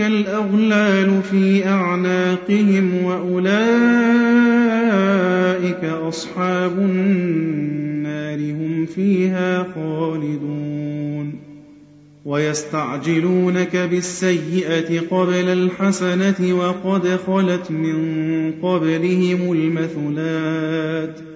الأغلال في أعناقهم وأولئك أصحاب النار هم فيها خالدون. ويستعجلونك بالسيئة قبل الحسنة وقد خلت من قبلهم المثلات.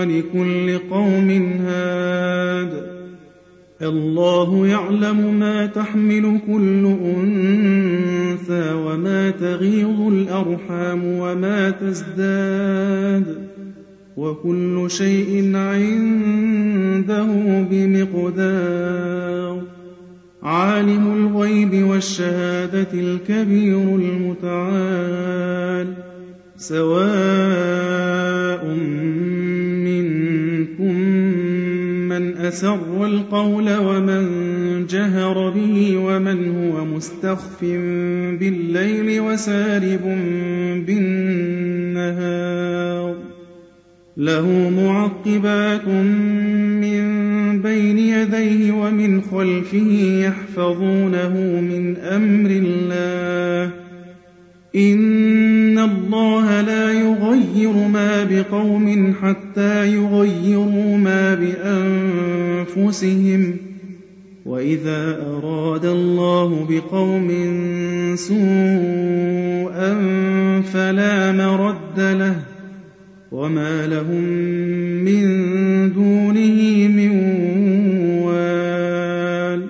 ولكل قوم هاد. الله يعلم ما تحمل كل أنثى وما تغيض الأرحام وما تزداد. وكل شيء عنده بمقدار. عالم الغيب والشهادة الكبير المتعال. سواء أسر القول ومن جهر به ومن هو مستخف بالليل وسارب بالنهار. له معقبات من بين يديه ومن خلفه يحفظونه من أمر الله. إن الله لا يغير ما بقوم حتى يغيروا ما بأنفسهم. وإذا أراد الله بقوم سوءا فلا مرد له وما لهم من دونه من وال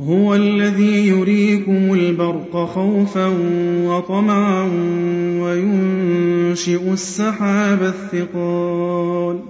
هو الذي يريكم البرق خوفا وطمعا وينشئ السحاب الثقال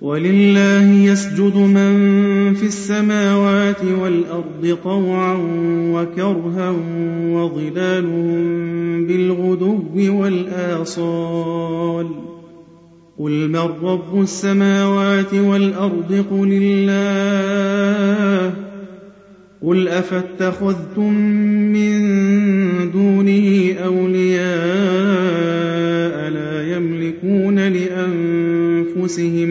ولله يسجد من في السماوات والأرض طوعا وكرها وظلالهم بالغدو والآصال. قل من رب السماوات والأرض قل الله. قل أفاتخذتم من دونه أولياء لا يملكون لأنفسهم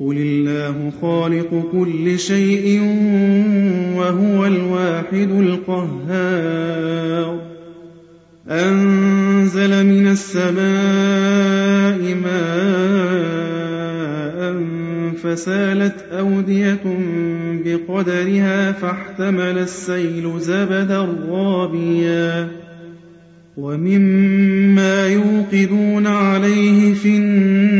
قل الله خالق كل شيء وهو الواحد القهار أنزل من السماء ماء فسالت أودية بقدرها فاحتمل السيل زبدا رابيا ومما يوقدون عليه في النار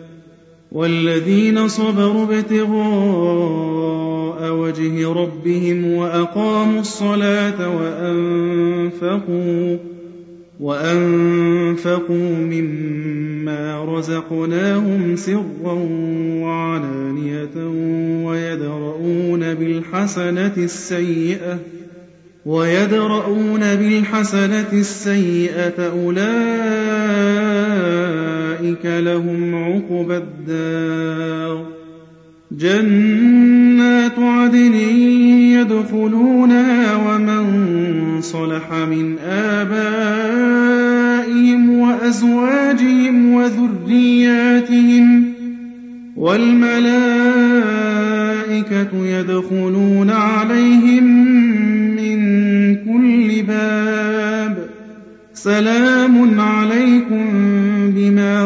والذين صبروا ابتغاء وجه ربهم وأقاموا الصلاة وأنفقوا وأنفقوا مما رزقناهم سرا وعلانية ويدرؤون بالحسنة السيئة ويدرؤون بالحسنة السيئة أولئك لهم عقبى الدار. جنات عدن يدخلونها ومن صلح من آبائهم وأزواجهم وذرياتهم والملائكة الْمَلَائِكَةُ يَدْخُلُونَ عَلَيْهِم مِّن كُلِّ بَابٍ. سَلَامٌ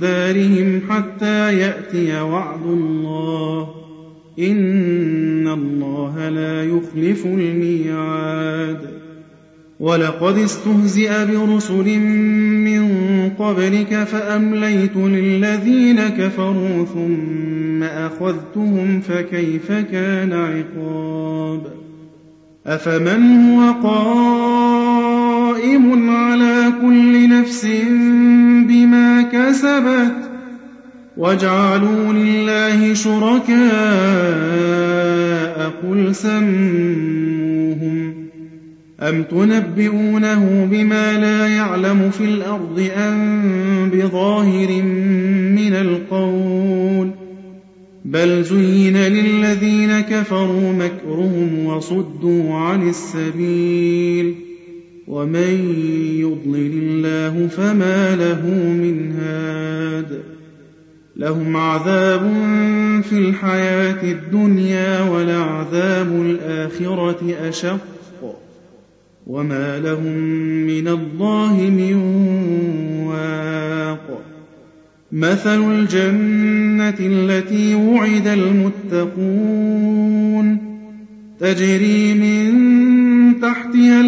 دَارِهِمْ حَتَّىٰ يَأْتِيَ وَعْدُ اللَّهِ ۚ. إِنَّ اللَّهَ لَا يُخْلِفُ الْمِيعَادَ. وَلَقَدِ اسْتُهْزِئَ بِرُسُلٍ مِّن قَبْلِكَ فَأَمْلَيْتُ لِلَّذِينَ كَفَرُوا ثُمَّ أَخَذْتُهُمْ فَكَيْفَ كَانَ عِقَابِ؟ أَفَمَنْ هُوَ قَائِمٌ عَلَىٰ كُلِّ نَفْسٍ بِمَا كَسَبَتْ وَجَعَلُوا لِلَّهِ شُرَكَاءَ قُلْ سَمُّوهُمْ أَمْ تُنَبِّئُونَهُ بِمَا لَا يَعْلَمُ فِي الْأَرْضِ أَم بِظَاهِرٍ مِّنَ الْقَوْلِ ۗ بَلْ زُيِّنَ لِلَّذِينَ كَفَرُوا مَكْرُهُمْ وَصُدُّوا عَنِ السَّبِيلِ ۗ وَمَن يُضْلِلِ اللَّهُ فَمَا لَهُ مِنْ هَادٍ لَّهُمْ عَذَابٌ فِي الْحَيَاةِ الدُّنْيَا وَلَعَذَابُ الْآخِرَةِ أَشَقُّ وَمَا لَهُم مِّنَ اللَّهِ مِن وَاقٍ مَثَلُ الْجَنَّةِ الَّتِي وُعِدَ الْمُتَّقُونَ تَجْرِي مِن تَحْتِهَا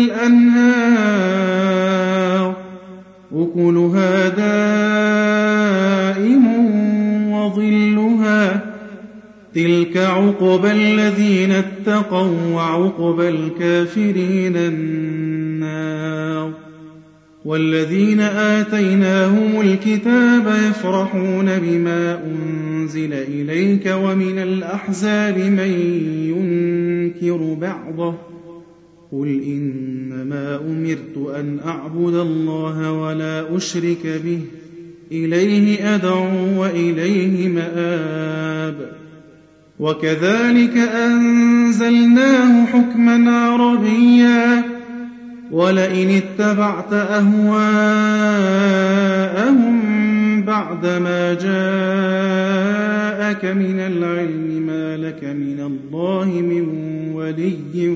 عُقْبَى الَّذِينَ اتَّقَوا ۖ وَّعُقْبَى الْكَافِرِينَ النَّارُ وَالَّذِينَ آتَيْنَاهُمُ الْكِتَابَ يَفْرَحُونَ بِمَا أُنزِلَ إِلَيْكَ وَمِنَ الْأَحْزَابِ مَن يُنكِرُ بَعْضَهُ ۚ قُلْ إِنَّمَا أُمِرْتُ أَنْ أَعْبُدَ اللَّهَ وَلَا أُشْرِكَ بِهِ ۚ إِلَيْهِ أَدْعُو وَإِلَيْهِ مَآبِ وكذلك أنزلناه حكما عربيا ولئن اتبعت أهواءهم بعدما جاءك من العلم ما لك من الله من ولي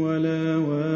ولا واق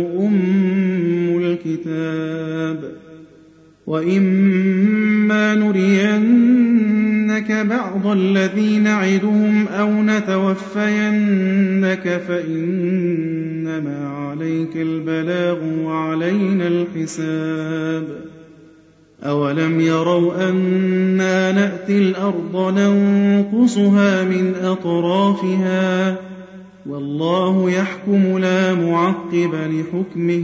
وإما نرينك بعض الذي نعدهم أو نتوفينك فإنما عليك البلاغ وعلينا الحساب أولم يروا أنا نأتي الأرض ننقصها من أطرافها والله يحكم لا معقب لحكمه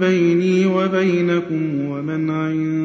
بيني وبينكم ومن عنده